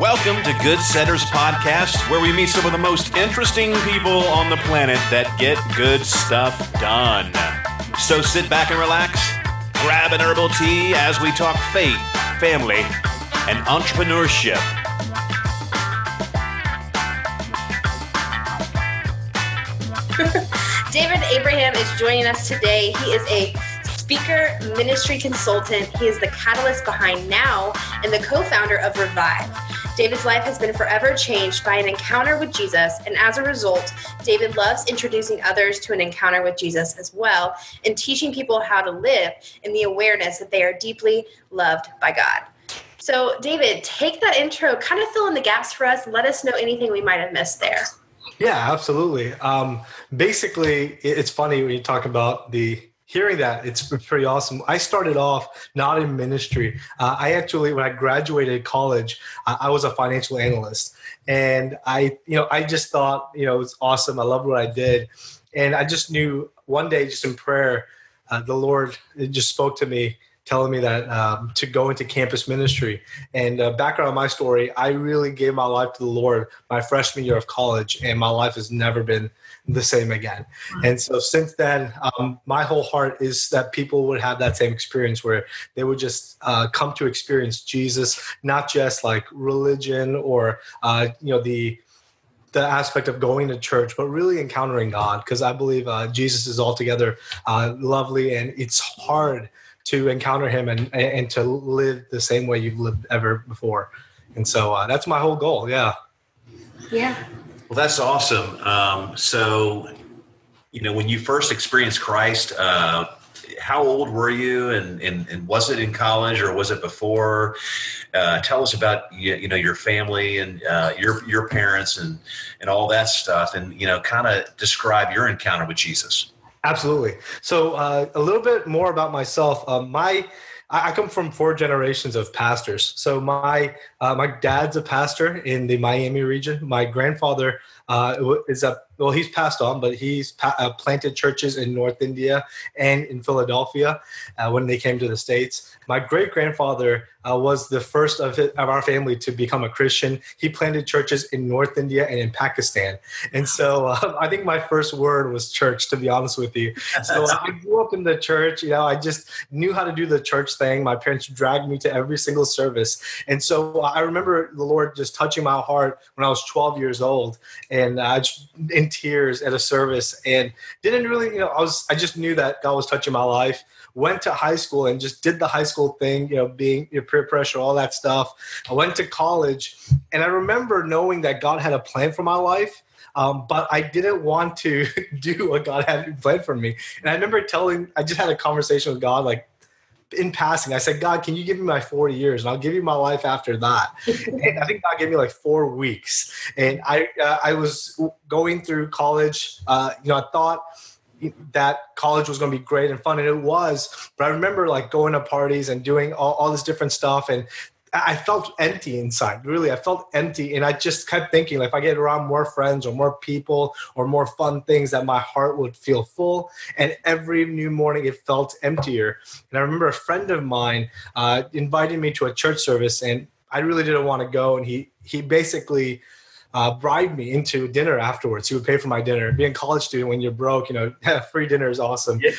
Welcome to Good Setters Podcast, where we meet some of the most interesting people on the planet that get good stuff done. So sit back and relax, grab an herbal tea as we talk faith, family, and entrepreneurship. David Abraham is joining us today. He is a speaker, ministry consultant. He is the catalyst behind Now and the co founder of Revive. David's life has been forever changed by an encounter with Jesus, and as a result, David loves introducing others to an encounter with Jesus as well and teaching people how to live in the awareness that they are deeply loved by God. So, David, take that intro, kind of fill in the gaps for us, let us know anything we might have missed there. Yeah, absolutely. Um, basically, it's funny when you talk about the hearing that it's pretty awesome. I started off not in ministry. Uh, i actually when i graduated college uh, i was a financial analyst. And i you know i just thought you know it's awesome. I love what i did. And i just knew one day just in prayer uh, the lord just spoke to me telling me that um, to go into campus ministry. And uh, background of my story, I really gave my life to the Lord my freshman year of college, and my life has never been the same again. And so since then, um, my whole heart is that people would have that same experience where they would just uh, come to experience Jesus, not just like religion or uh, you know the the aspect of going to church, but really encountering God, because I believe uh, Jesus is altogether uh, lovely, and it's hard to encounter Him and and to live the same way you've lived ever before. And so uh, that's my whole goal. Yeah. Yeah. Well, that's awesome. Um, so, you know, when you first experienced Christ, uh, how old were you, and, and, and was it in college or was it before? Uh, tell us about you, you, know your family and uh, your your parents and and all that stuff, and you know, kind of describe your encounter with Jesus. Absolutely. So, uh, a little bit more about myself. Um, my I come from four generations of pastors. So my uh, my dad's a pastor in the Miami region. My grandfather uh, is a well, he's passed on, but he's pa- uh, planted churches in North India and in Philadelphia uh, when they came to the states. My great grandfather uh, was the first of, his, of our family to become a Christian. He planted churches in North India and in Pakistan. And so uh, I think my first word was church, to be honest with you. So I grew up in the church. You know, I just knew how to do the church thing. My parents dragged me to every single service. And so I remember the Lord just touching my heart when I was 12 years old. And I just, in tears at a service and didn't really, you know, I was, I just knew that God was touching my life went to high school and just did the high school thing, you know, being you know, peer pressure, all that stuff. I went to college, and I remember knowing that God had a plan for my life. Um, but I didn't want to do what God had planned for me. And I remember telling, I just had a conversation with God, like in passing. I said, God, can you give me my 40 years and I'll give you my life after that? and I think God gave me like four weeks. And I, uh, I was going through college. Uh, you know, I thought, that college was going to be great and fun and it was but i remember like going to parties and doing all, all this different stuff and I felt empty inside. Really, I felt empty, and I just kept thinking, like, if I get around more friends or more people or more fun things, that my heart would feel full. And every new morning, it felt emptier. And I remember a friend of mine uh, invited me to a church service, and I really didn't want to go. And he he basically uh, bribed me into dinner afterwards. He would pay for my dinner. Being a college student, when you're broke, you know, free dinner is awesome. Yeah.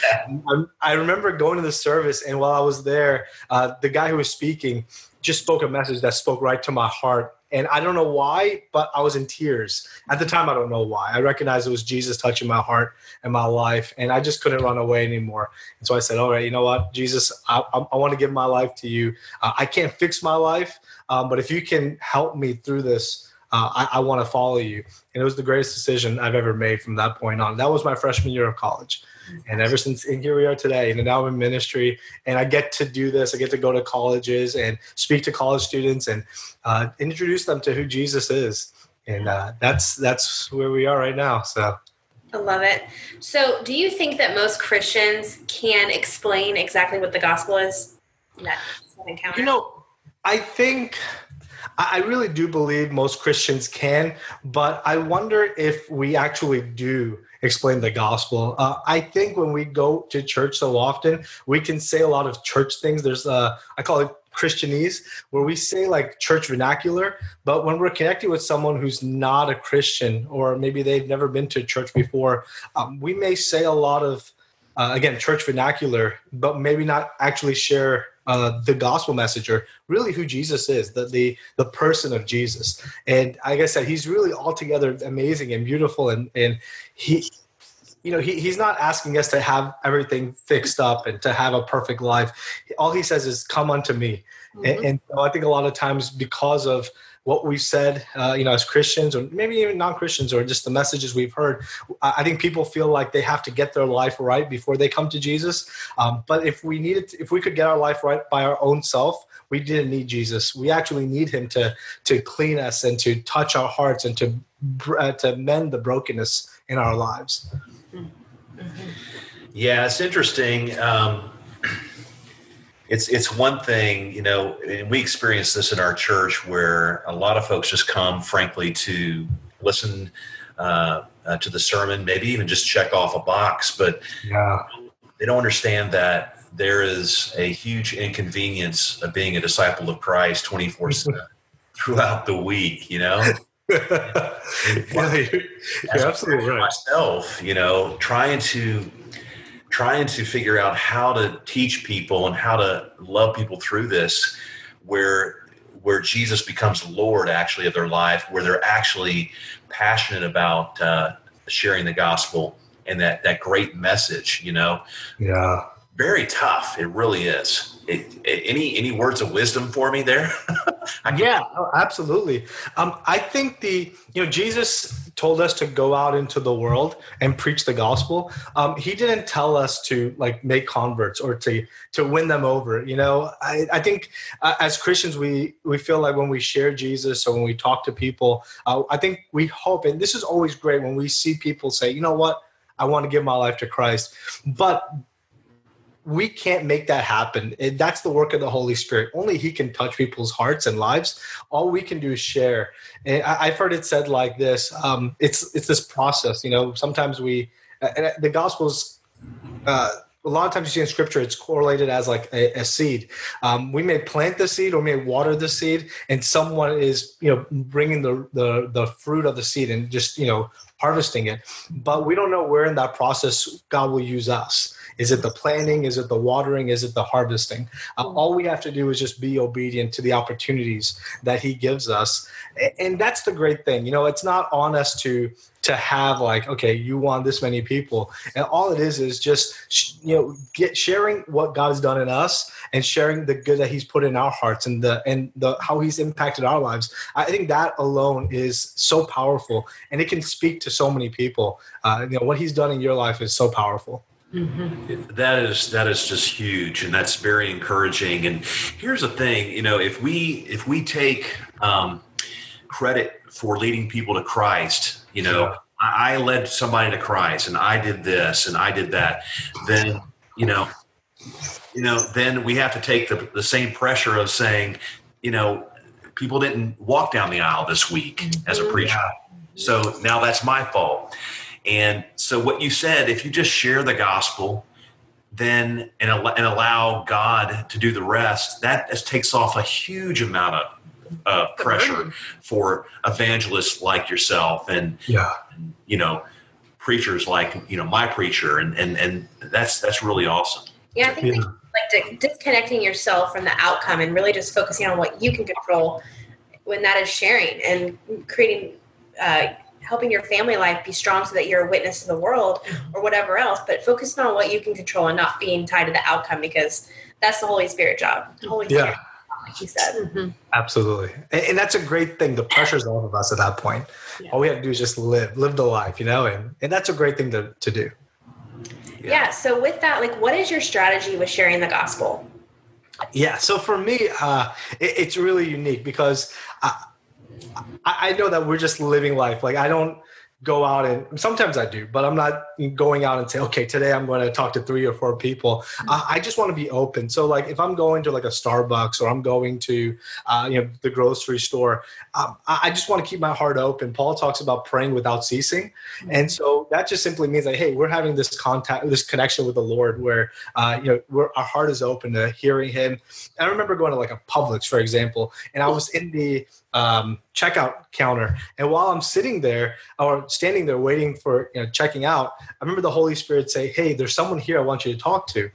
I, remember going to the service, and while I was there, uh, the guy who was speaking just spoke a message that spoke right to my heart. And I don't know why, but I was in tears. At the time, I don't know why. I recognized it was Jesus touching my heart and my life, and I just couldn't run away anymore. And so I said, All right, you know what, Jesus, I, I, I want to give my life to you. Uh, I can't fix my life, um, but if you can help me through this, uh, I, I want to follow you. And it was the greatest decision I've ever made from that point on. That was my freshman year of college. And ever since, and here we are today. And now I'm in ministry, and I get to do this. I get to go to colleges and speak to college students and uh, introduce them to who Jesus is. And uh, that's that's where we are right now. So. I love it. So, do you think that most Christians can explain exactly what the gospel is? That encounter? You know, I think I really do believe most Christians can, but I wonder if we actually do explain the gospel. Uh, I think when we go to church so often, we can say a lot of church things. There's a, I call it Christianese, where we say like church vernacular, but when we're connecting with someone who's not a Christian or maybe they've never been to church before, um, we may say a lot of, uh, again, church vernacular, but maybe not actually share uh, the gospel messenger, really who Jesus is, the, the the person of Jesus. And like I said, he's really altogether amazing and beautiful, and and he. You know, he, he's not asking us to have everything fixed up and to have a perfect life. All he says is, "Come unto me," mm-hmm. and, and so I think a lot of times because of what we've said, uh, you know, as Christians or maybe even non-Christians or just the messages we've heard, I think people feel like they have to get their life right before they come to Jesus. Um, but if we needed, to, if we could get our life right by our own self, we didn't need Jesus. We actually need Him to to clean us and to touch our hearts and to uh, to mend the brokenness in our lives. Yeah, it's interesting. Um, it's it's one thing, you know, and we experience this in our church where a lot of folks just come, frankly, to listen uh, uh, to the sermon, maybe even just check off a box, but yeah. they don't understand that there is a huge inconvenience of being a disciple of Christ twenty four seven throughout the week. You know. yeah, you're, you're absolutely right. Myself, you know, trying to trying to figure out how to teach people and how to love people through this where where jesus becomes lord actually of their life where they're actually passionate about uh, sharing the gospel and that that great message you know? Yeah. Very tough. It really is. It, any any words of wisdom for me there? Yeah oh, absolutely. Um, i think the you know jesus told us to go out into the world and preach the gospel um, he didn't tell us to like make converts or to to win them over you know? I, I think uh, as christians we we feel like when we share jesus or when we talk to people uh, i think we hope and this is always great when we see people say you know what? I want to give my life to christ. But we can't make that happen. And That's the work of the Holy Spirit. Only He can touch people's hearts and lives. All we can do is share. And I've heard it said like this: um, it's it's this process. You know, sometimes we and the Gospels. Uh, a lot of times you see in scripture it's correlated as like a, a seed um, we may plant the seed or may water the seed and someone is you know bringing the, the the fruit of the seed and just you know harvesting it but we don't know where in that process god will use us is it the planting? Is it the watering? Is it the harvesting? Uh, mm. all we have to do is just be obedient to the opportunities that He gives us, and that's the great thing. You know, it's not on us to to have like okay you want this many people and all it is is just you know get sharing what god has done in us and sharing the good that he's put in our hearts and the and the how he's impacted our lives i think that alone is so powerful and it can speak to so many people uh, you know what he's done in your life is so powerful Mm-hmm. That is that is just huge, and that's very encouraging. And here's the thing, you know, if we if we take um, credit for leading people to Christ, you know. I, I led somebody to Christ, and I did this, and I did that, then you know, you know, then we have to take the the same pressure of saying, you know, people didn't walk down the aisle this week mm-hmm. as a preacher, yeah. so now that's my fault and so, what you said, if you just share the gospel, then and, and allow God to do the rest, that takes off a huge amount of uh, pressure for evangelists like yourself, and yeah, you know, preachers like you know my preacher, and and and that's that's really awesome. Yeah, I think yeah. like disconnecting yourself from the outcome and really just focusing on what you can control when that is sharing and creating. Uh, helping your family life be strong so that you're a witness to the world or whatever else, but focusing on what you can control and not being tied to the outcome because that's the Holy Spirit job. Holy Spirit. Yeah. Like he said. Mm-hmm. Absolutely. And, and, that's a great thing. The pressure's off of us at that point. Yeah. All we have to do is just live, live the life, you know, and, and that's a great thing to, to do. Yeah. yeah. So with that, like what is your strategy with sharing the gospel? Yeah. So for me, uh, it, it's really unique because uh, I, I know that we're just living life. Like I don't go out and sometimes I do, but I'm not going out and say, okay, today I'm going to talk to three or four people. Mm-hmm. Uh, I just want to be open. So like if I'm going to like a Starbucks or I'm going to, uh, you know, the grocery store, um, I just want to keep my heart open. Paul talks about praying without ceasing. Mm-hmm. And so that just simply means like, hey, we're having this contact, this connection with the Lord where, uh, you know, our heart is open to hearing him. I remember going to like a Publix, for example, and I was in the, um, checkout counter. And while I'm sitting there or standing there waiting for you know, checking out, I remember the Holy Spirit say, "Hey, there's someone here I want you to talk to."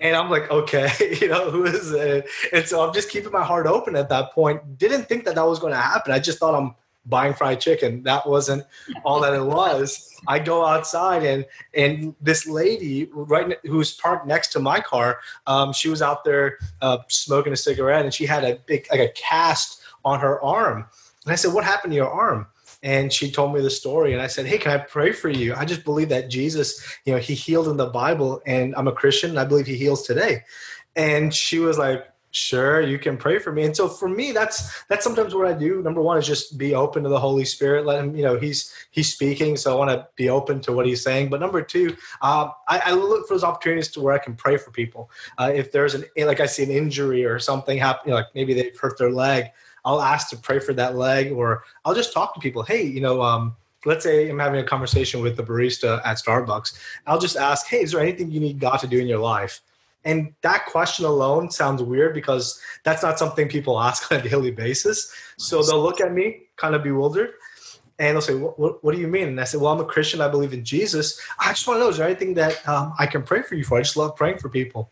And I'm like, okay, you know, who is it? And so I'm just keeping my heart open at that point. Didn't think that that was going to happen. I just thought I'm buying fried chicken. That wasn't all that it was. I go outside and and this lady right who's parked next to my car, um, she was out there uh, smoking a cigarette and she had a big like a cast on her arm. And I said, What happened to your arm? And she told me the story. And I said, Hey, can I pray for you? I just believe that Jesus, you know, he healed in the Bible and I'm a Christian and I believe he heals today. And she was like, sure you can pray for me and so for me that's that's sometimes what i do number one is just be open to the holy spirit let him you know he's he's speaking so i want to be open to what he's saying but number two um, I, I, look for those opportunities to where i can pray for people uh, if there's an like i see an injury or something happen you know, like maybe they've hurt their leg I'll ask to pray for that leg, or I'll just talk to people. Hey, you know, um, let's say I'm having a conversation with the barista at Starbucks. I'll just ask, hey, is there anything you need God to do in your life? And that question alone sounds weird because that's not something people ask on a daily basis. So they'll look at me kind of bewildered and they'll say, what, what, what, do you mean? And I said, Well, I'm a Christian. I believe in Jesus. I just want to know, is there anything that um, I can pray for you for? I just love praying for people.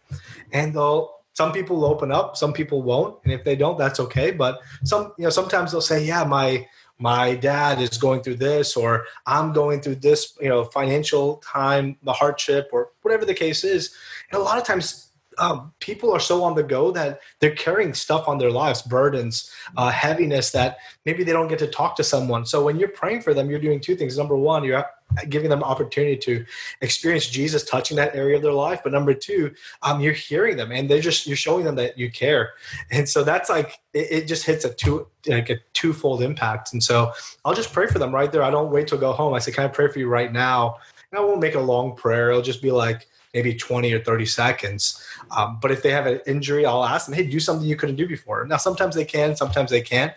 And they'll some people open up some people won't and if they don't that's okay but some you know sometimes they'll say yeah my my dad is going through this or i'm going through this you know financial time the hardship or whatever the case is. And a lot of times um, people are so on the go that they're carrying stuff on their lives burdens uh, heaviness that maybe they don't get to talk to someone so when you're praying for them you're doing two things number one you're giving them opportunity to experience Jesus touching that area of their life. But number two, um, you're hearing them and they're just you're showing them that you care. And so that's like it, it, just hits a two like a twofold impact. And so I'll just pray for them right there. I don't wait till go home. I say, Can I pray for you right now? And I won't make a long prayer. It'll just be like maybe 20 or 30 seconds. Um, but if they have an injury, I'll ask them, hey, do something you couldn't do before. Now, sometimes they can, sometimes they can't.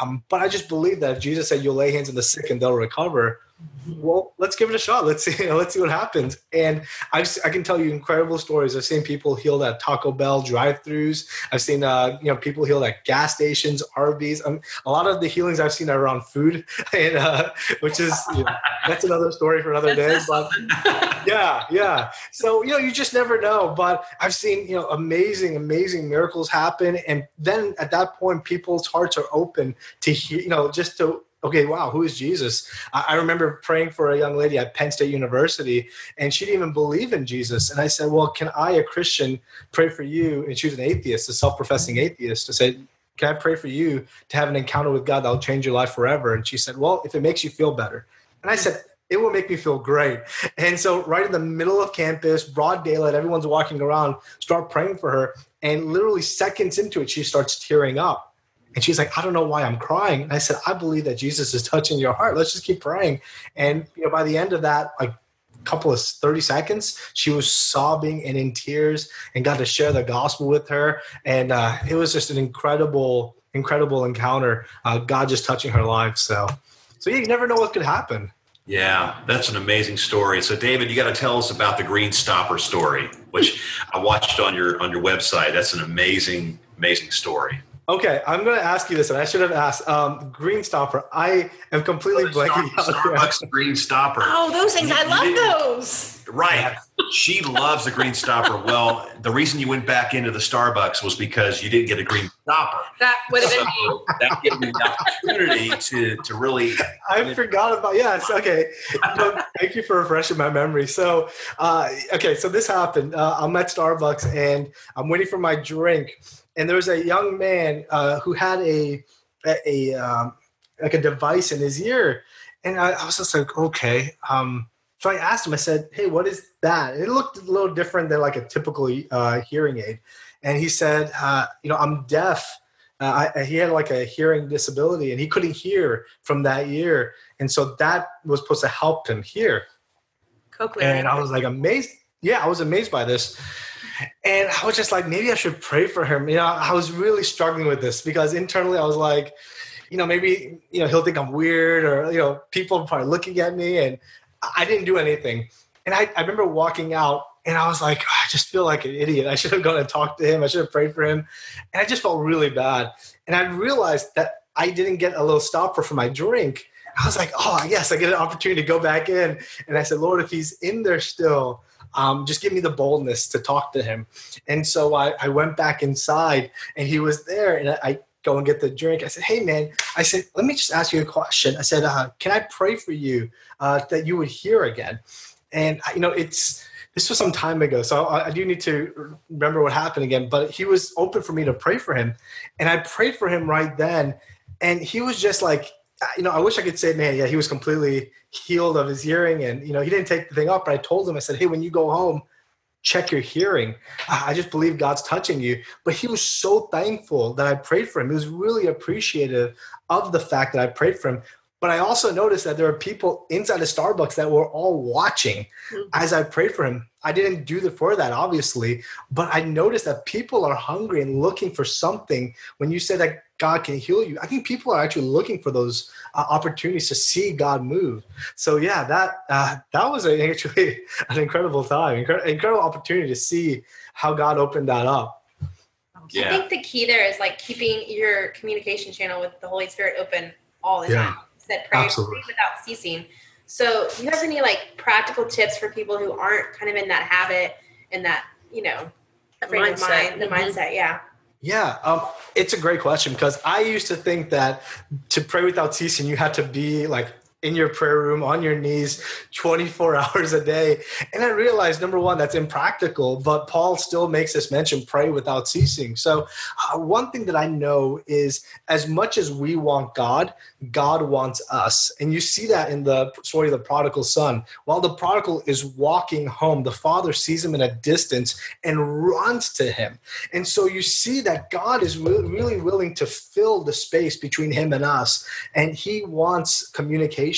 Um, but I just believe that if Jesus said you'll lay hands on the sick and they'll recover, well, let's give it a shot. Let's see, you know, let's see what happens. And I, I can tell you incredible stories. I've seen people healed at Taco Bell drive-throughs. I've seen, uh, you know, people healed at gas stations, Arby's. Um, a lot of the healings I've seen are around food, and uh, which is you know, that's another story for another day. But yeah, yeah. So you know, you just never know. But I've seen you know amazing, amazing miracles happen, and then at that point, people's hearts are open to hear, you know, just to okay, wow, who is Jesus? I, remember praying for a young lady at Penn State University, and she didn't even believe in Jesus. And I said, well, can I, a Christian, pray for you? And she was an atheist, a self-professing atheist. I said, can I pray for you to have an encounter with God that will change your life forever? And she said, well, if it makes you feel better. And I said, it will make me feel great. And so, right in the middle of campus, broad daylight, everyone's walking around, start praying for her. And literally seconds into it, she starts tearing up and she's like, I don't know why I'm crying. And I said, I believe that Jesus is touching your heart. Let's just keep praying. And you know, by the end of that, like couple of 30 seconds, she was sobbing and in tears and got to share the gospel with her. And uh, it was just an incredible, incredible encounter. Uh, God just touching her life. So, so yeah, you never know what could happen. Yeah, that's an amazing story. So, David, you got to tell us about the Green Stopper story, which I watched on your on your website. That's an amazing, amazing story. Okay, I'm going to ask you this, and I should have asked. Um, green stopper. I am completely oh, blanking. Starbucks green stopper. Oh, those things! I love those. Right. She loves the green stopper. Well, the reason you went back into the Starbucks was because you didn't get a green stopper. That would have been me. That gave me the opportunity to to really. I forgot about yes. Okay, thank you for refreshing my memory. So, uh, okay, so this happened. Uh, I'm at Starbucks and I'm waiting for my drink and there was a young man uh, who had a a, a um, like a device in his ear, and I, I was just like, okay. Um, so I asked him. I said, "Hey, what is that?" it looked a little different than like a typical uh, hearing aid, and he said, uh, "You know, I'm deaf." Uh, I, he had like a hearing disability and he couldn't hear from that year. And so that was supposed to help him hear. Cochlear. And I was like amazed. Yeah, I was amazed by this. And I was just like, maybe I should pray for him. You know, I was really struggling with this because internally I was like, you know, maybe, you know, he'll think I'm weird or, you know, people are probably looking at me and I didn't do anything. And I, I remember walking out and I was like, oh, I just feel like an idiot. I should have gone and talked to him. I should have prayed for him. And I just felt really bad. And I realized that I didn't get a little stopper for my drink. I was like, oh, yes, I get an opportunity to go back in. And I said, Lord, if he's in there still, um, just give me the boldness to talk to him. And so I, I went back inside and he was there. And I, I go and get the drink. I said, Hey, man, I said, let me just ask you a question. I said, uh, Can I pray for you uh, that you would hear again? And, you know, it's, this was some time ago, so I, I, do need to remember what happened again. But he was open for me to pray for him, and I prayed for him right then, and he was just like, you know, I wish I could say, man, yeah, he was completely healed of his hearing, and you know, he didn't take the thing up. But I told him, I said, hey, when you go home, check your hearing. I just believe God's touching you. But he was so thankful that I prayed for him. He was really appreciative of the fact that I prayed for him. But I also noticed that there are people inside of Starbucks that were all watching mm-hmm. as I prayed for him. I didn't do the for that, obviously, but I noticed that people are hungry and looking for something. When you say that God can heal you, I think people are actually looking for those uh, opportunities to see God move. So yeah, that uh, that was a, actually an incredible time, Incredible, incredible opportunity to see how God opened that up. Yeah. I think the key there is like keeping your communication channel with the Holy Spirit open all the yeah. time said pray, pray without ceasing. So, do you have any like practical tips for people who aren't kind of in that habit and that you know frame mindset. of mind, the mm-hmm. mindset? Yeah. Yeah, um, it's a great question because I used to think that to pray without ceasing, you had to be like in your prayer room on your knees 24 hours a day. And I realized, number one, that's impractical, but Paul still makes this mention pray without ceasing. So, uh, one thing that I know is as much as we want God, God wants us. And you see that in the story of the prodigal son. While the prodigal is walking home, the father sees him in a distance and runs to him. And so you see that God is really, really willing to fill the space between him and us. And he wants communication.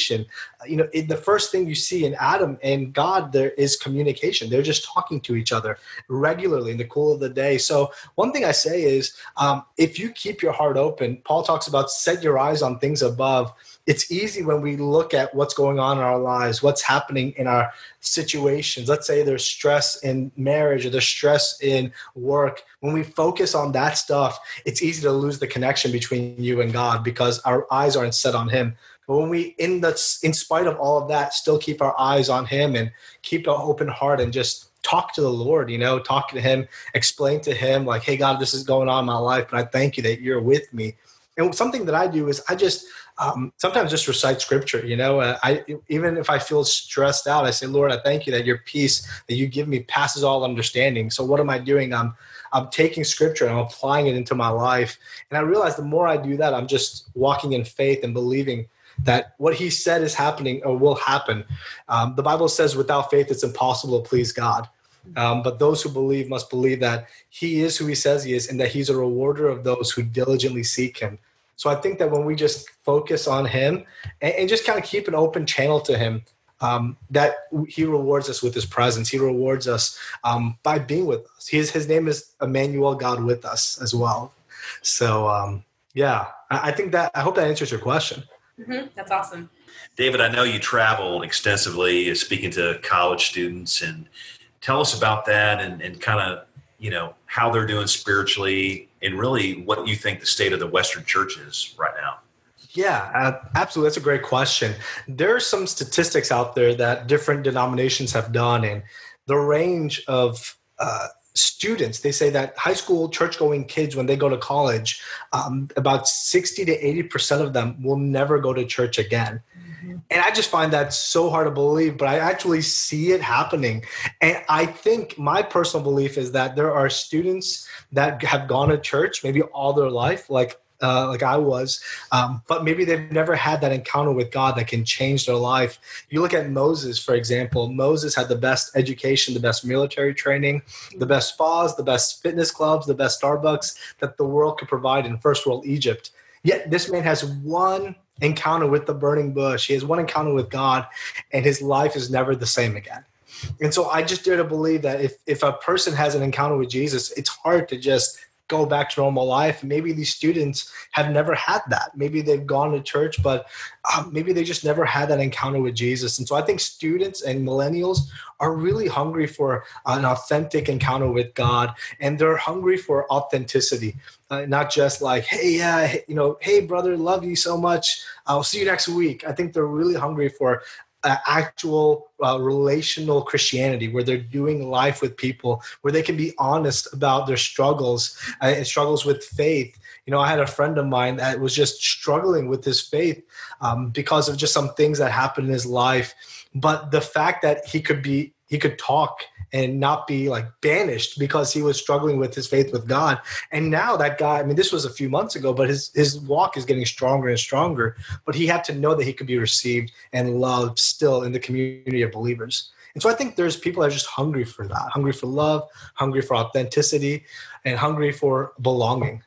You know, the first thing you see in Adam and God, there is communication. They're just talking to each other regularly in the cool of the day. So, one thing I say is um, if you keep your heart open, Paul talks about set your eyes on things above. It's easy when we look at what's going on in our lives, what's happening in our situations. Let's say there's stress in marriage or there's stress in work. When we focus on that stuff, it's easy to lose the connection between you and God because our eyes aren't set on Him. But when we, in the, in spite of all of that, still keep our eyes on Him and keep an open heart and just talk to the Lord, you know, talk to Him, explain to Him, like, hey, God, this is going on in my life, but I thank you that you're with me. And something that I do is I just um, sometimes just recite scripture. You know, uh, I even if I feel stressed out, I say, Lord, I thank you that your peace that you give me passes all understanding. So what am I doing? I'm I'm taking scripture and I'm applying it into my life, and I realize the more I do that, I'm just walking in faith and believing that what He said is happening or will happen. Um, the Bible says, without faith, it's impossible to please God. Um, but those who believe must believe that he is who he says he is and that he's a rewarder of those who diligently seek him. So I think that when we just focus on him and, and just kind of keep an open channel to him, um, that he rewards us with his presence. He rewards us um, by being with us. His, his name is Emmanuel, God with us as well. So um, yeah, I, I, think that, I hope that answers your question. Mm-hmm. That's awesome. David, I know you travel extensively speaking to college students and tell us about that and, and kind of you know how they're doing spiritually and really what you think the state of the western church is right now yeah uh, absolutely that's a great question there are some statistics out there that different denominations have done and the range of uh, students they say that high school church going kids when they go to college um, about 60 to 80 percent of them will never go to church again mm-hmm. and i just find that so hard to believe but i actually see it happening and i think my personal belief is that there are students that have gone to church maybe all their life like uh, like I was, um, but maybe they've never had that encounter with God that can change their life. You look at Moses, for example. Moses had the best education, the best military training, the best spas, the best fitness clubs, the best Starbucks that the world could provide in first world Egypt. Yet this man has one encounter with the burning bush. He has one encounter with God, and his life is never the same again. And so I just dare to believe that if, if a person has an encounter with Jesus, it's hard to just go back to normal life. Maybe these students have never had that. Maybe they've gone to church, but um, maybe they just never had that encounter with Jesus. And so I think students and millennials are really hungry for an authentic encounter with God, and they're hungry for authenticity, uh, not just like, hey, yeah, you know, hey, brother, love you so much. I'll see you next week. I think they're really hungry for uh, actual uh, relational Christianity, where they're doing life with people, where they can be honest about their struggles uh, and struggles with faith. You know, I had a friend of mine that was just struggling with his faith um, because of just some things that happened in his life. But the fact that he could be, he could talk and not be like banished because he was struggling with his faith with God. And now that guy, I mean, this was a few months ago, but his his walk is getting stronger and stronger. But he had to know that he could be received and loved still in the community of believers. And so I think there's people that are just hungry for that, hungry for love, hungry for authenticity, and hungry for belonging.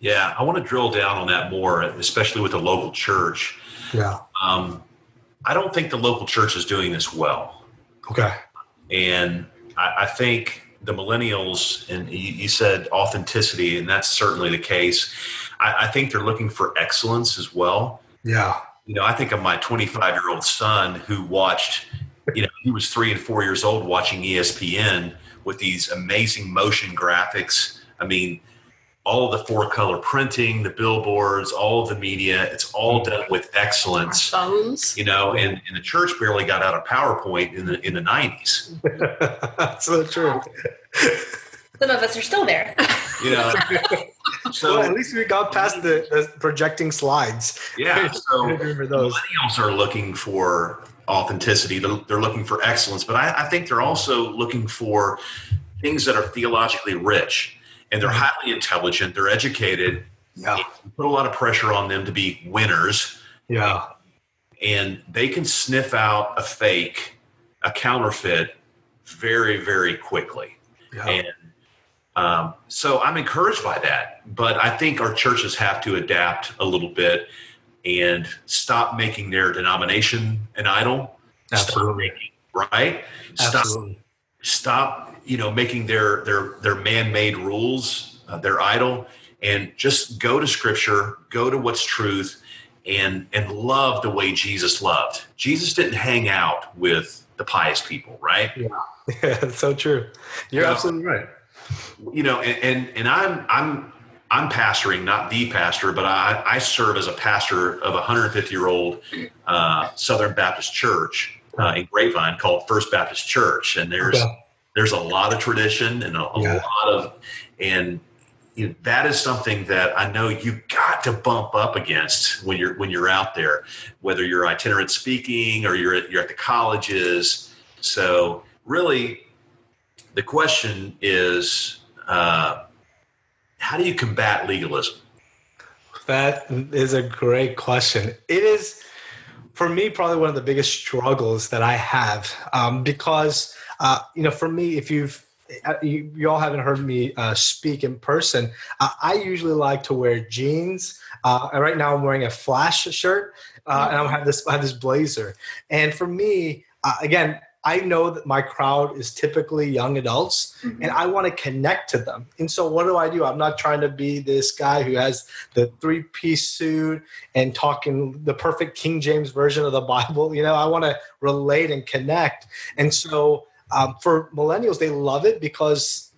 Yeah, I want to drill down on that more, especially with the local church. Yeah. Um, I don't think the local church is doing this well. Okay. And I, I think the millennials, and you, you, said authenticity, and that's certainly the case. I, I think they're looking for excellence as well. Yeah. You know, I think of my 25 year old son who watched, you know, he was three and four years old watching ESPN with these amazing motion graphics. I mean, all of the four color printing, the billboards, all of the media, it's all done with excellence. Our phones. You know, and, and the church barely got out of PowerPoint in the in the nineties. so true. Some of us are still there. You know. So well, at least we got past the, the projecting slides. Yeah. So millennials are looking for authenticity. They're looking for excellence, but I, I think they're also looking for things that are theologically rich and they're highly intelligent. They're educated. Yeah. put a lot of pressure on them to be winners. Yeah. And they can sniff out a fake, a counterfeit very, very quickly. Yeah. And um, so I'm encouraged by that. But I think our churches have to adapt a little bit and stop making their denomination an idol. Absolutely. Making, right? Absolutely. Stop, stop you know making their their their man-made rules uh, their idol and just go to scripture go to what's truth and and love the way jesus loved. Jesus didn't hang out with the pious people right? Yeah, yeah that's so true. You're you know, absolutely right. you know and, and and i'm i'm i'm pastoring not the pastor but i i serve as a pastor of a 150 year old uh, southern baptist church uh, in grapevine called first baptist church and there's okay there's a lot of tradition and a, a yeah. lot of and you know, that is something that I know you got to bump up against when you're when you're out there, whether you're itinerant speaking or you're at, you're at the colleges. So really, the question is, uh, how do you combat legalism? That is a great question. It is, for me, probably one of the biggest struggles that I have um, because uh, you know, for me, if you've uh, you, you all haven't heard me uh, speak in person, uh, I usually like to wear jeans. Uh, and right now, I'm wearing a flash shirt, uh, and I have this I have this blazer. And for me, again, I know that my crowd is typically young adults mm-hmm. and I want to connect to them. And so what do I do? I'm not trying to be this guy who has the three piece suit and talking the perfect King James version of the Bible. You know, I want to relate and connect. And so um, for millennials, they love it because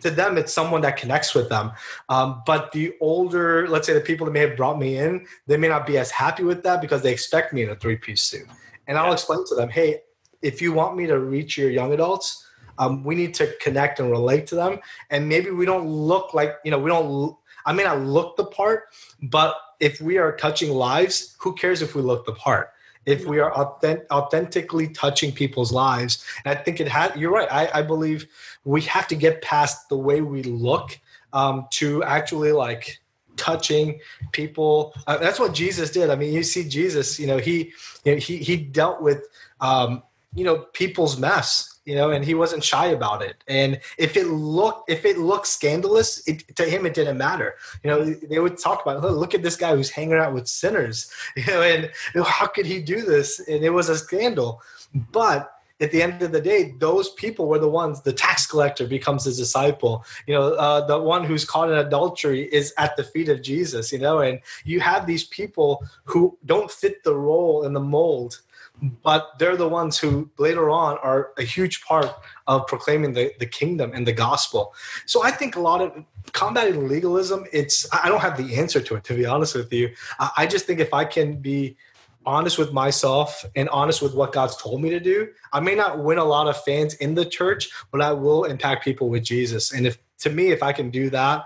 to them it's someone that connects with them. Um, but the older let's say the people that may have brought me in they may not be as happy with that because they expect me in a three-piece suit. And i'll explain to them hey if you want me to reach your young adults um, we need to connect and relate to them. And maybe we don't look like you know we don't i may not look the part but if we are touching lives who cares if we look the part if we are authentic, authentically touching people's lives. And I think it had, you're right. I, I believe we have to get past the way we look um, to actually like touching people. Uh, that's what Jesus did. I mean, you see Jesus, you know, he, you know, he, he dealt with, um, you know, people's mess, you know, and he wasn't shy about it. And if it looked, if it looked scandalous, it, to him, it didn't matter. You know, they would talk about, look at this guy who's hanging out with sinners, you know, and how could he do this? And it was a scandal. But at the end of the day, those people were the ones. The tax collector becomes his disciple. You know, uh, the one who's caught in adultery is at the feet of Jesus. You know, and you have these people who don't fit the role and the mold, but they're the ones who later on are a huge part of proclaiming the, the kingdom and the gospel. So I think a lot of combating legalism. It's I don't have the answer to it to be honest with you. I just think if I can be honest with myself and honest with what God's told me to do. I may not win a lot of fans in the church, but I will impact people with Jesus. And if to me, if I can do that,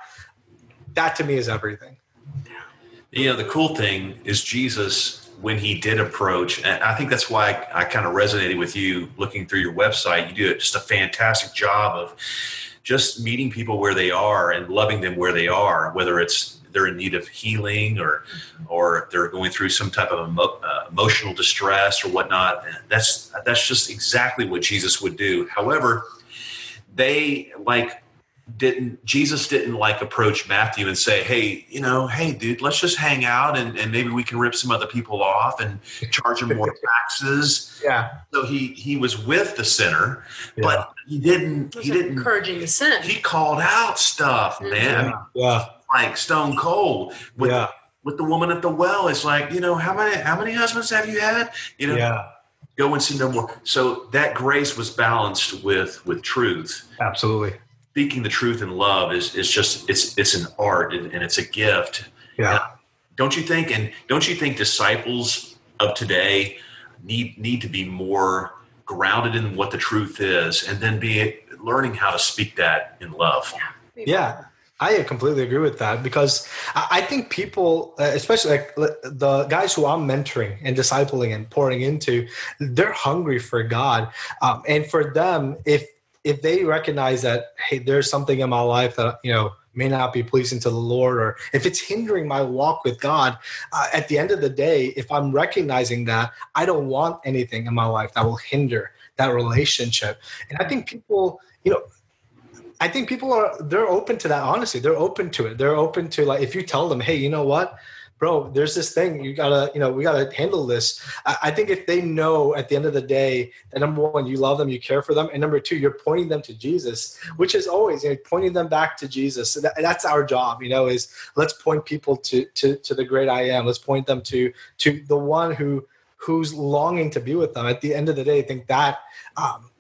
that to me is everything. Yeah. You know, the cool thing is Jesus, when he did approach, and I think that's why I, I kind of resonated with you looking through your website. You do just a fantastic job of just meeting people where they are and loving them where they are, whether it's they're in need of healing or or they're going through some type of emo, uh, emotional distress or whatnot. That's that's just exactly what Jesus would do. However, they like didn't Jesus didn't like approach Matthew and say, Hey, you know, hey dude, let's just hang out and, and maybe we can rip some other people off and charge them more taxes. Yeah. So he he was with the sinner, yeah. but he didn't he didn't encouraging the sin. He called out stuff, man. Yeah like stone cold with, yeah. with the woman at the well. It's like, you know, how many how many husbands have you had? You know, yeah. go and sin no more. So that grace was balanced with with truth. Absolutely. Speaking the truth in love is is just it's it's an art and, and it's a gift. Yeah. And don't you think? And don't you think disciples of today need need to be more grounded in what the truth is, and then be learning how to speak that in love? Yeah. yeah. I completely agree with that because I think people, uh, especially like the guys who I'm mentoring and discipling and pouring into, they're hungry for God, um, and for them, if if they recognize that hey, there's something in my life that you know may not be pleasing to the Lord, or if it's hindering my walk with God, uh, at the end of the day, if I'm recognizing that, I don't want anything in my life that will hinder that relationship. And I think people, you know, I think people are they're open to that. Honestly, they're open to it. They're open to like if you tell them, hey, you know what, bro, there's this thing you gotta, you know, we gotta handle this. I, I, think if they know at the end of the day that number one, you love them, you care for them, and number two, you're pointing them to Jesus, which is always you know, pointing them back to Jesus. So that, that's our job, you know, is let's point people to to to the great I am. Let's point them to to the one who who's longing to be with them. At the end of the day, I think that. Um,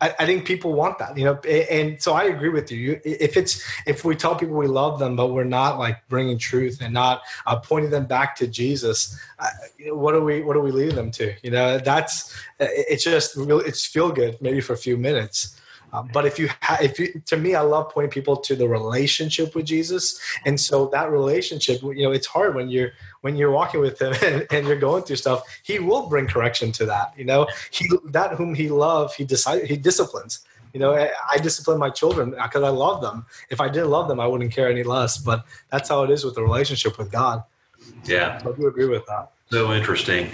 I, I, think people want that, you know, and so I agree with you. If it's if we tell people we love them, but we're not like bringing truth and not uh, pointing them back to Jesus, uh, what do we what do we lead them to? You know, that's it's just real. It's feel good maybe for a few minutes, um, but if you, ha- if you, to me, I love pointing people to the relationship with Jesus, and so that relationship, you know, it's hard when you're when you're walking with Him and, and you're going through stuff. He will bring correction to that. You know, He that whom He loves, He decide He disciplines. You know, I, I discipline my children because I love them. If I didn't love them, I wouldn't care any less. But that's how it is with the relationship with God. Yeah, so I do agree with that. So interesting.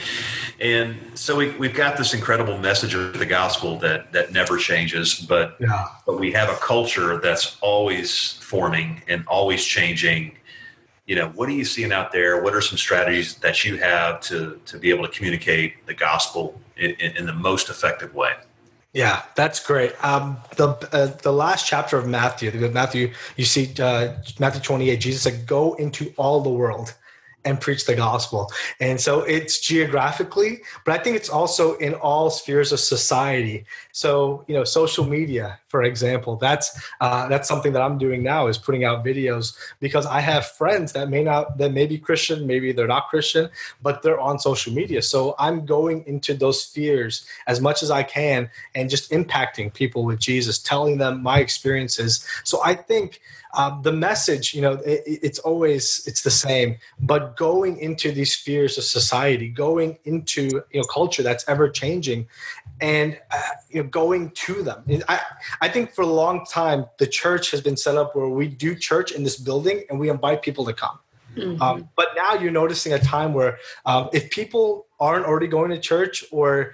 And so we, we've got this incredible message of the gospel that, that never changes, but, yeah. but we have a culture that's always forming and always changing. You know, what are you seeing out there? What are some strategies that you have to, to be able to communicate the gospel in, in, in the most effective way? Yeah, that's great. Um, the uh, the last chapter of Matthew, the Matthew, you see uh, Matthew twenty eight. Jesus said, "Go into all the world." And preach the gospel. And so it's geographically, but I think it's also in all spheres of society. So you know, social media, for example, that's uh, that's something that I'm doing now is putting out videos because I have friends that may not that may be Christian, maybe they're not Christian, but they're on social media. So I'm going into those spheres as much as I can and just impacting people with Jesus, telling them my experiences. So I think um, the message you know it, it's always it's the same but going into these spheres of society going into you know culture that's ever changing and uh, you know going to them I, I think for a long time the church has been set up where we do church in this building and we invite people to come Mm-hmm. Um, but now you're noticing a time where um, if people aren't already going to church or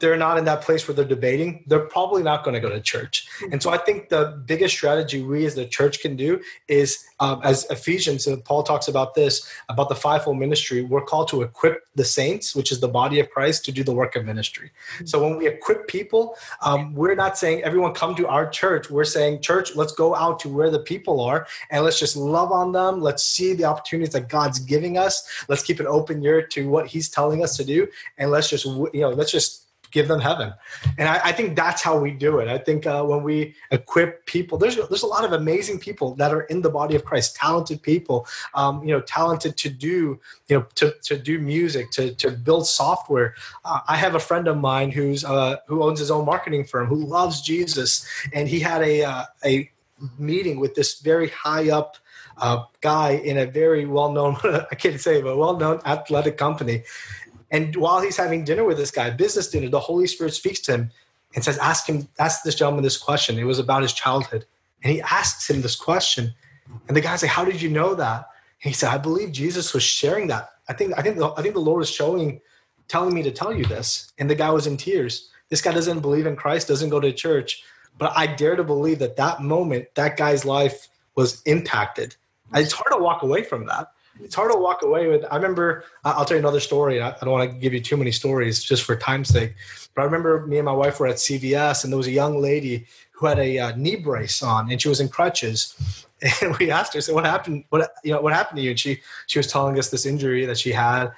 they're not in that place where they're debating, they're probably not going to go to church. And so I think the biggest strategy we as the church can do is, um, as Ephesians and Paul talks about this, about the fivefold ministry, we're called to equip the saints, which is the body of Christ, to do the work of ministry. So when we equip people, um, we're not saying everyone come to our church. We're saying, church, let's go out to where the people are and let's just love on them. Let's see the opportunities that God's giving us. Let's keep an open ear to what He's telling us to do, and let's just you know let's just give them heaven. And I, I, think that's how we do it. I think uh, when we equip people, there's there's a lot of amazing people that are in the body of Christ, talented people, um, you know, talented to do, you know, to, to do music, to, to build software. Uh, I have a friend of mine who's uh, who owns his own marketing firm who loves Jesus, and he had a uh, a meeting with this very high up. Uh, guy in a very well-known i can't say but well-known athletic company and while he's having dinner with this guy, business dinner, the Holy Spirit speaks to him and says, Ask him, ask this gentleman this question. It was about his childhood. And he asks him this question. And the guy's like, How did you know that? And he said, I believe Jesus was sharing that. I think I think the, I think the Lord was showing, telling me to tell you this. And the guy was in tears. This guy doesn't believe in Christ, doesn't go to church. But I dare to believe that that moment, that guy's life was impacted. It's hard to walk away from that it's hard to walk away with. I remember, I'll tell you another story. I, don't want to give you too many stories just for time's sake. But I remember me and my wife were at CVS, and there was a young lady who had a uh, knee brace on, and she was in crutches. And we asked her, "So what happened? What you know? What happened to you?" And she she was telling us this injury that she had.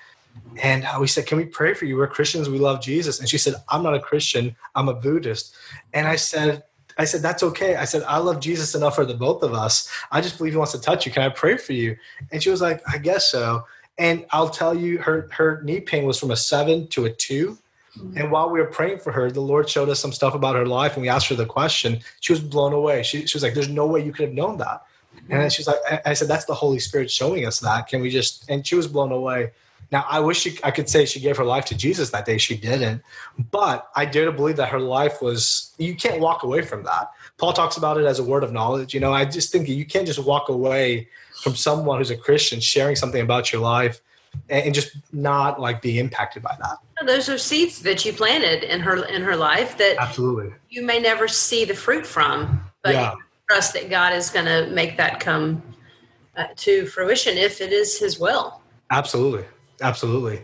And uh, we said, "Can we pray for you? We're Christians. We love Jesus." And she said, "I'm not a Christian. I'm a Buddhist." And I said, I said, that's okay. I said, I love Jesus enough for the both of us. I just believe he wants to touch you. Can I pray for you? And she was like, I guess so. And I'll tell you, her, her knee pain was from a seven to a 2 mm-hmm. And while we were praying for her, the Lord showed us some stuff about her life and we asked her the question. She was blown away. She, she was like, there's no way you could have known that. And she was like, I said, that's the Holy Spirit showing us that. Can we just, and she was blown away. Now, I wish she, I could say she gave her life to Jesus that day. She didn't. But I dare to believe that her life was, you can't walk away from that. Paul talks about it as a word of knowledge. You know, I just think you can't just walk away from someone who's a Christian sharing something about your life and just not like be impacted by that. Those are seeds that you planted in her in her life that absolutely you may never see the fruit from, but yeah. trust that God is going to make that come uh, to fruition if it is His will. Absolutely, Absolutely.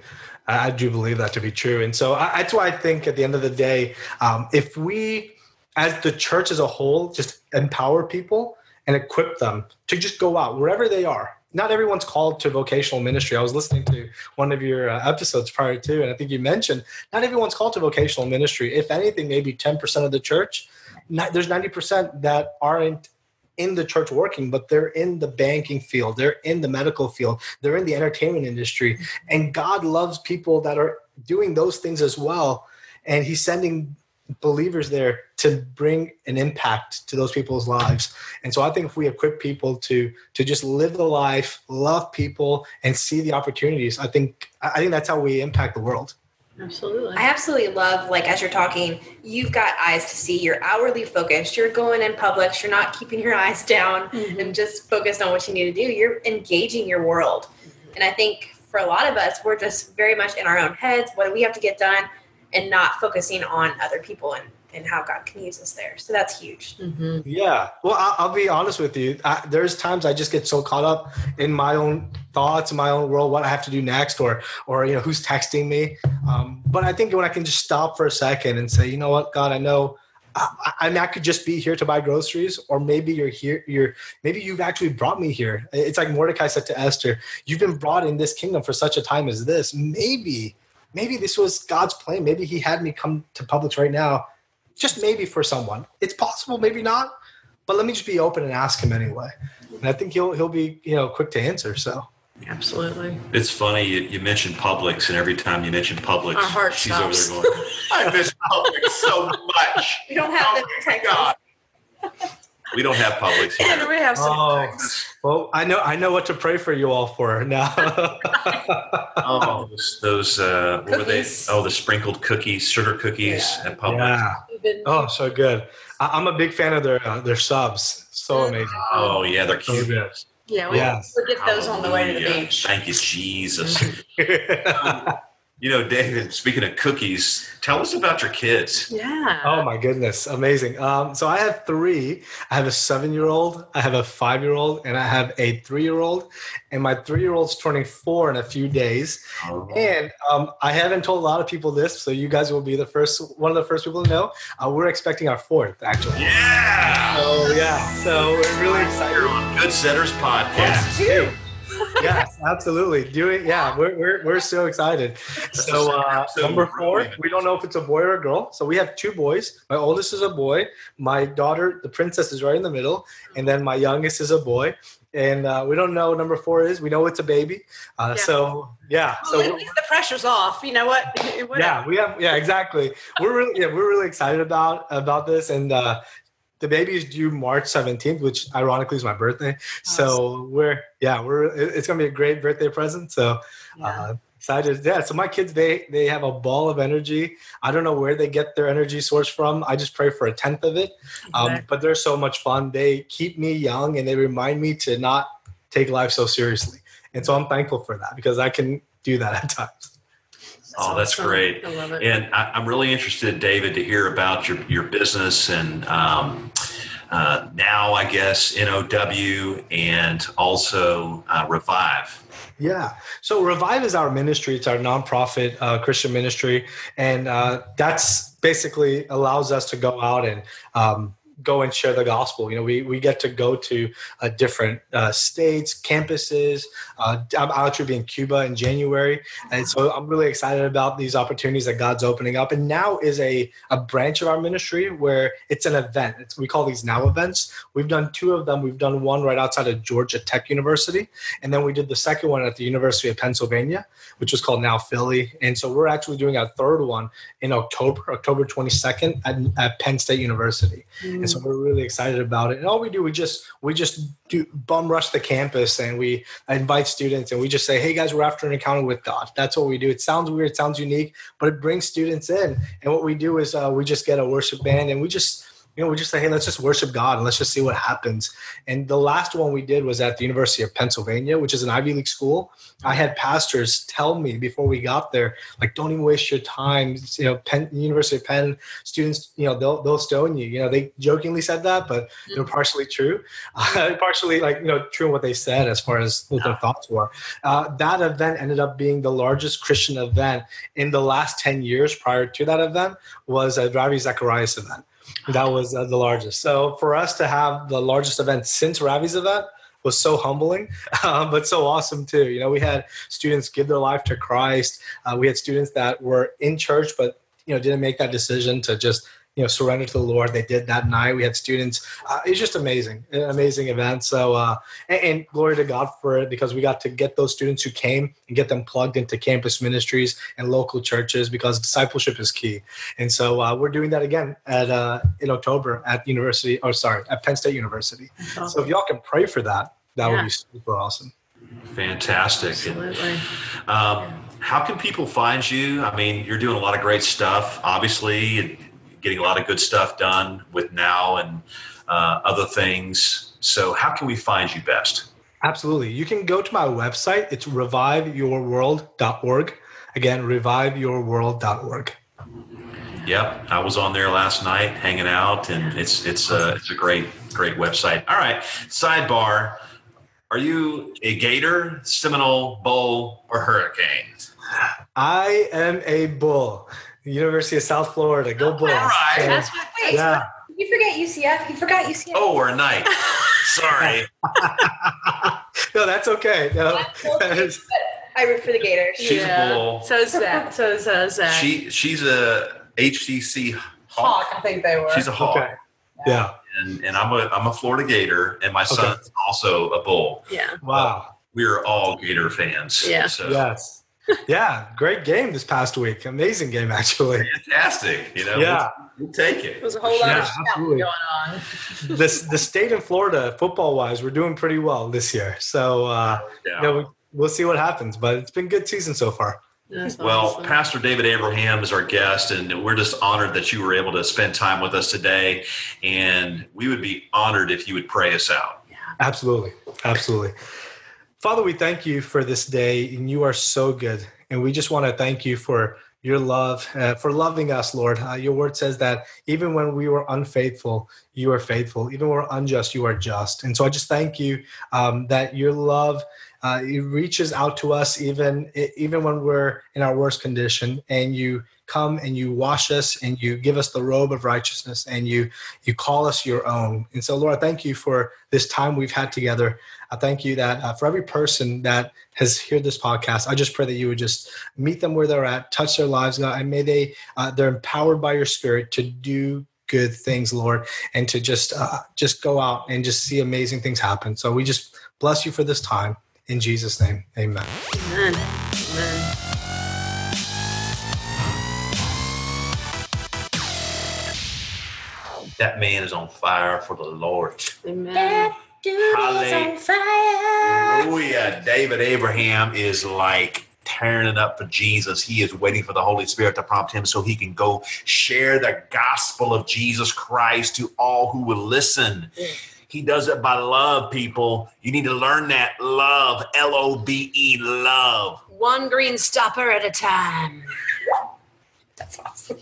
I, do believe that to be true. And so I, that's why I think at the end of the day, um, if we, as the church as a whole, just empower people and equip them to just go out wherever they are. Not everyone's called to vocational ministry. I was listening to one of your uh, episodes prior to, and I think you mentioned not everyone's called to vocational ministry. If anything, maybe 10% of the church. There's 90% that aren't in the church working, but they're in the banking field, they're in the medical field, they're in the entertainment industry. Mm-hmm. And God loves people that are doing those things as well. And He's sending believers there to bring an impact to those people's lives and so i think if we equip people to to just live the life love people and see the opportunities i think i think that's how we impact the world Absolutely. I absolutely love, like, as you're talking, you've got eyes to see. You're hourly focused. You're going in public. You're not keeping your eyes down mm-hmm. and just focused on what you need to do. You're engaging your world. Mm-hmm. And I think for a lot of us, we're just very much in our own heads. What do we have to get done? And not focusing on other people and and how God can use us there. So that's huge. Mm-hmm. Yeah. Well, I'll, I'll, be honest with you. I, there's times I just get so caught up in my own thoughts, in my own world, what I have to do next, or or you know who's texting me. Um, but I think when I can just stop for a second and say, you know what, God, I know. I, I, mean, I could just be here to buy groceries, or maybe you're here. You're maybe you've actually brought me here. It's like Mordecai said to Esther, "You've been brought in this kingdom for such a time as this. Maybe, maybe this was God's plan. Maybe He had me come to Publix right now just maybe for someone. It's possible, maybe not, but let me just be open and ask him anyway. And I think he'll he'll be you know quick to answer. So. Absolutely. It's funny you, you mentioned Publix, and every time you mention Publix, Our heart she's stops. over there going, "I miss Publix so much." We don't have oh them in Texas. God. We don't have Publix here. And we have some. Oh, well, I know I know what to pray for you all for now. oh, those, those uh, what were they? Oh, the sprinkled cookies, sugar cookies yeah. at Publix. Yeah. Oh, so good. I, am a big fan of their uh, their subs. So amazing. Oh yeah, they're cute. So Yeah, we Yes. we'll get those on the way to the beach. Thank you, Jesus. Um, you know, David, speaking of cookies, tell us about your kids. Yeah. Oh my goodness, amazing. Um, so I have three. I have a seven-year-old, I have a five-year-old, and I have a three-year-old. And my three-year-old's turning four in a few days. Oh. And um, I haven't told a lot of people this, so you guys will be the first, one of the first people to know. Uh, we're expecting our fourth, actually. Yeah. So yeah, so we're really You're excited. on Good Setters Podcast. Two. Yes, absolutely. Doing yeah, we're, we're, we're so excited. So uh, number four, we don't know if it's a boy or a girl. So we have two boys. My oldest is a boy. My daughter, the princess, is right in the middle, and then my youngest is a boy. And uh, we don't know what number four is. We know it's a baby. Uh, Yeah. So yeah, Well, so at least the pressure's off. You know what? Whatever. yeah, we have yeah, exactly. We're really yeah, we're really excited about about this, and uh, the baby is due March seventeenth, which ironically is my birthday. So we're yeah, we're it's gonna be a great birthday present. So Yeah. uh, excited. Yeah. So my kids they they have a ball of energy. I don't know where they get their energy source from. I just pray for a tenth of it. Um, but they're so much fun. They keep me young and they remind me to not take life so seriously. And so I'm thankful for that because I can do that at times. Oh, that's awesome. great. I love it. And I, I'm really interested, David, to hear about your, your business and um, uh, now, I guess, NOW and also uh, Revive. Yeah. So Revive is our ministry. It's our nonprofit uh, Christian ministry, and uh, that's basically allows us to go out and um, go and share the gospel. You know, we we get to go to uh, different uh, states, campuses. Uh, I'm actually be in Cuba in January, and so I'm really excited about these opportunities that God's opening up. And now is a a branch of our ministry where it's an event. It's, we call these now events. We've done two of them. We've done one right outside of Georgia Tech University. And then we did the second one at the University of Pennsylvania, which was called Now Philly. And so we're actually doing our third one in October, October 22nd at, at Penn State University. And so we're really excited about it. And all we do, we just we just do bum rush the campus and we invite students and we just say, hey guys, we're after an encounter with God. That's what we do. It sounds weird, it sounds unique, but it brings students in. And what we do is uh, we just get a worship band and we just you know, we just say, hey, let's just worship God and let's just see what happens. And the last one we did was at the University of Pennsylvania, which is an Ivy League school. I had pastors tell me before we got there, like, don't even waste your time. You know, Penn, University of Penn students, you know, they'll they'll stone you. You know, they jokingly said that, but they're partially true, uh, partially like you know true in what they said as far as what their thoughts were. Uh, that event ended up being the largest Christian event in the last ten years. Prior to that event, was a Ravi Zacharias event. That was uh, the largest. So for us to have the largest event since Ravi's event was so humbling, um, but so awesome too. You know, we had students give their life to Christ. Uh, we had students that were in church, but you know, didn't make that decision to just you know surrender to the Lord. They did that night. We had students. Uh, it's just amazing, an amazing event. So uh, and, and glory to God for it because we got to get those students who came and get them plugged into campus ministries and local churches because discipleship is key. And so uh, we're doing that again at uh, in October at University. Or sorry, at Penn State University. So if y'all can pray for that, that Yeah. would be super awesome. Fantastic. And, Absolutely. um, how can people find you? I mean, you're doing a lot of great stuff, obviously, and getting a lot of good stuff done with now and uh, other things. So, how can we find you best? Absolutely. You can go to my website. It's reviveyourworld.org. Again, reviveyourworld.org. Yep, I was on there last night hanging out, and it's it's a it's a great great website. All right, sidebar: Are you a Gator, Seminole, Bull, or Hurricane? I am a bull. University of South Florida. Go Bulls. All right. So, That's what. Wait, yeah. you forget UCF. You forgot UCF. Oh, or a Knight. Sorry. no, that's okay. No, I root for the Gators. She's a bull. So is Zach. So is uh, Zach. She she's a HCC Hawk, hawk. I think they were. She's a hawk, okay. Yeah. and, and I'm a I'm a Florida Gator, and my son's also a bull. yeah. Wow. We're all Gator fans. Yeah. So Yes. Yeah. Great game this past week. Amazing game, actually. fantastic. You know. Yeah. We'll, we'll take it. There's a whole lot Yeah, of shouting absolutely. going on. This the state in Florida, football wise, we're doing pretty well this year. So uh, Yeah. you know, we, we'll see what happens. But it's been a good season so far. That's Well, awesome. Pastor David Abraham is our guest, and we're just honored that you were able to spend time with us today. And we would be honored if you would pray us out. Yeah. Absolutely. Absolutely. Father, we thank you for this day, and you are so good. And we just want to thank you for your love, uh, for loving us, Lord. Uh, your word says that even when we were unfaithful, you are faithful. Even when we're unjust, you are just. And so I just thank you um, that your love uh, it reaches out to us even even when we're in our worst condition, and you come and you wash us and you give us the robe of righteousness and you you call us your own. And so lord i thank you for this time we've had together. I thank you that uh, for every person that has heard this podcast i just pray that you would just meet them where they're at touch their lives god and may they uh, they're empowered by your spirit to do good things lord and to just uh, just go out and just see amazing things happen. So we just bless you for this time. In jesus name amen. Amen. Amen. That man is on fire for the Lord. Amen. That dude is on fire. Hallelujah. David Abraham is like tearing it up for Jesus. He is waiting for the Holy Spirit to prompt him so he can go share the gospel of Jesus Christ to all who will listen. He does it by love, people. You need to learn that love, L O V E, love. One green stopper at a time. That's awesome.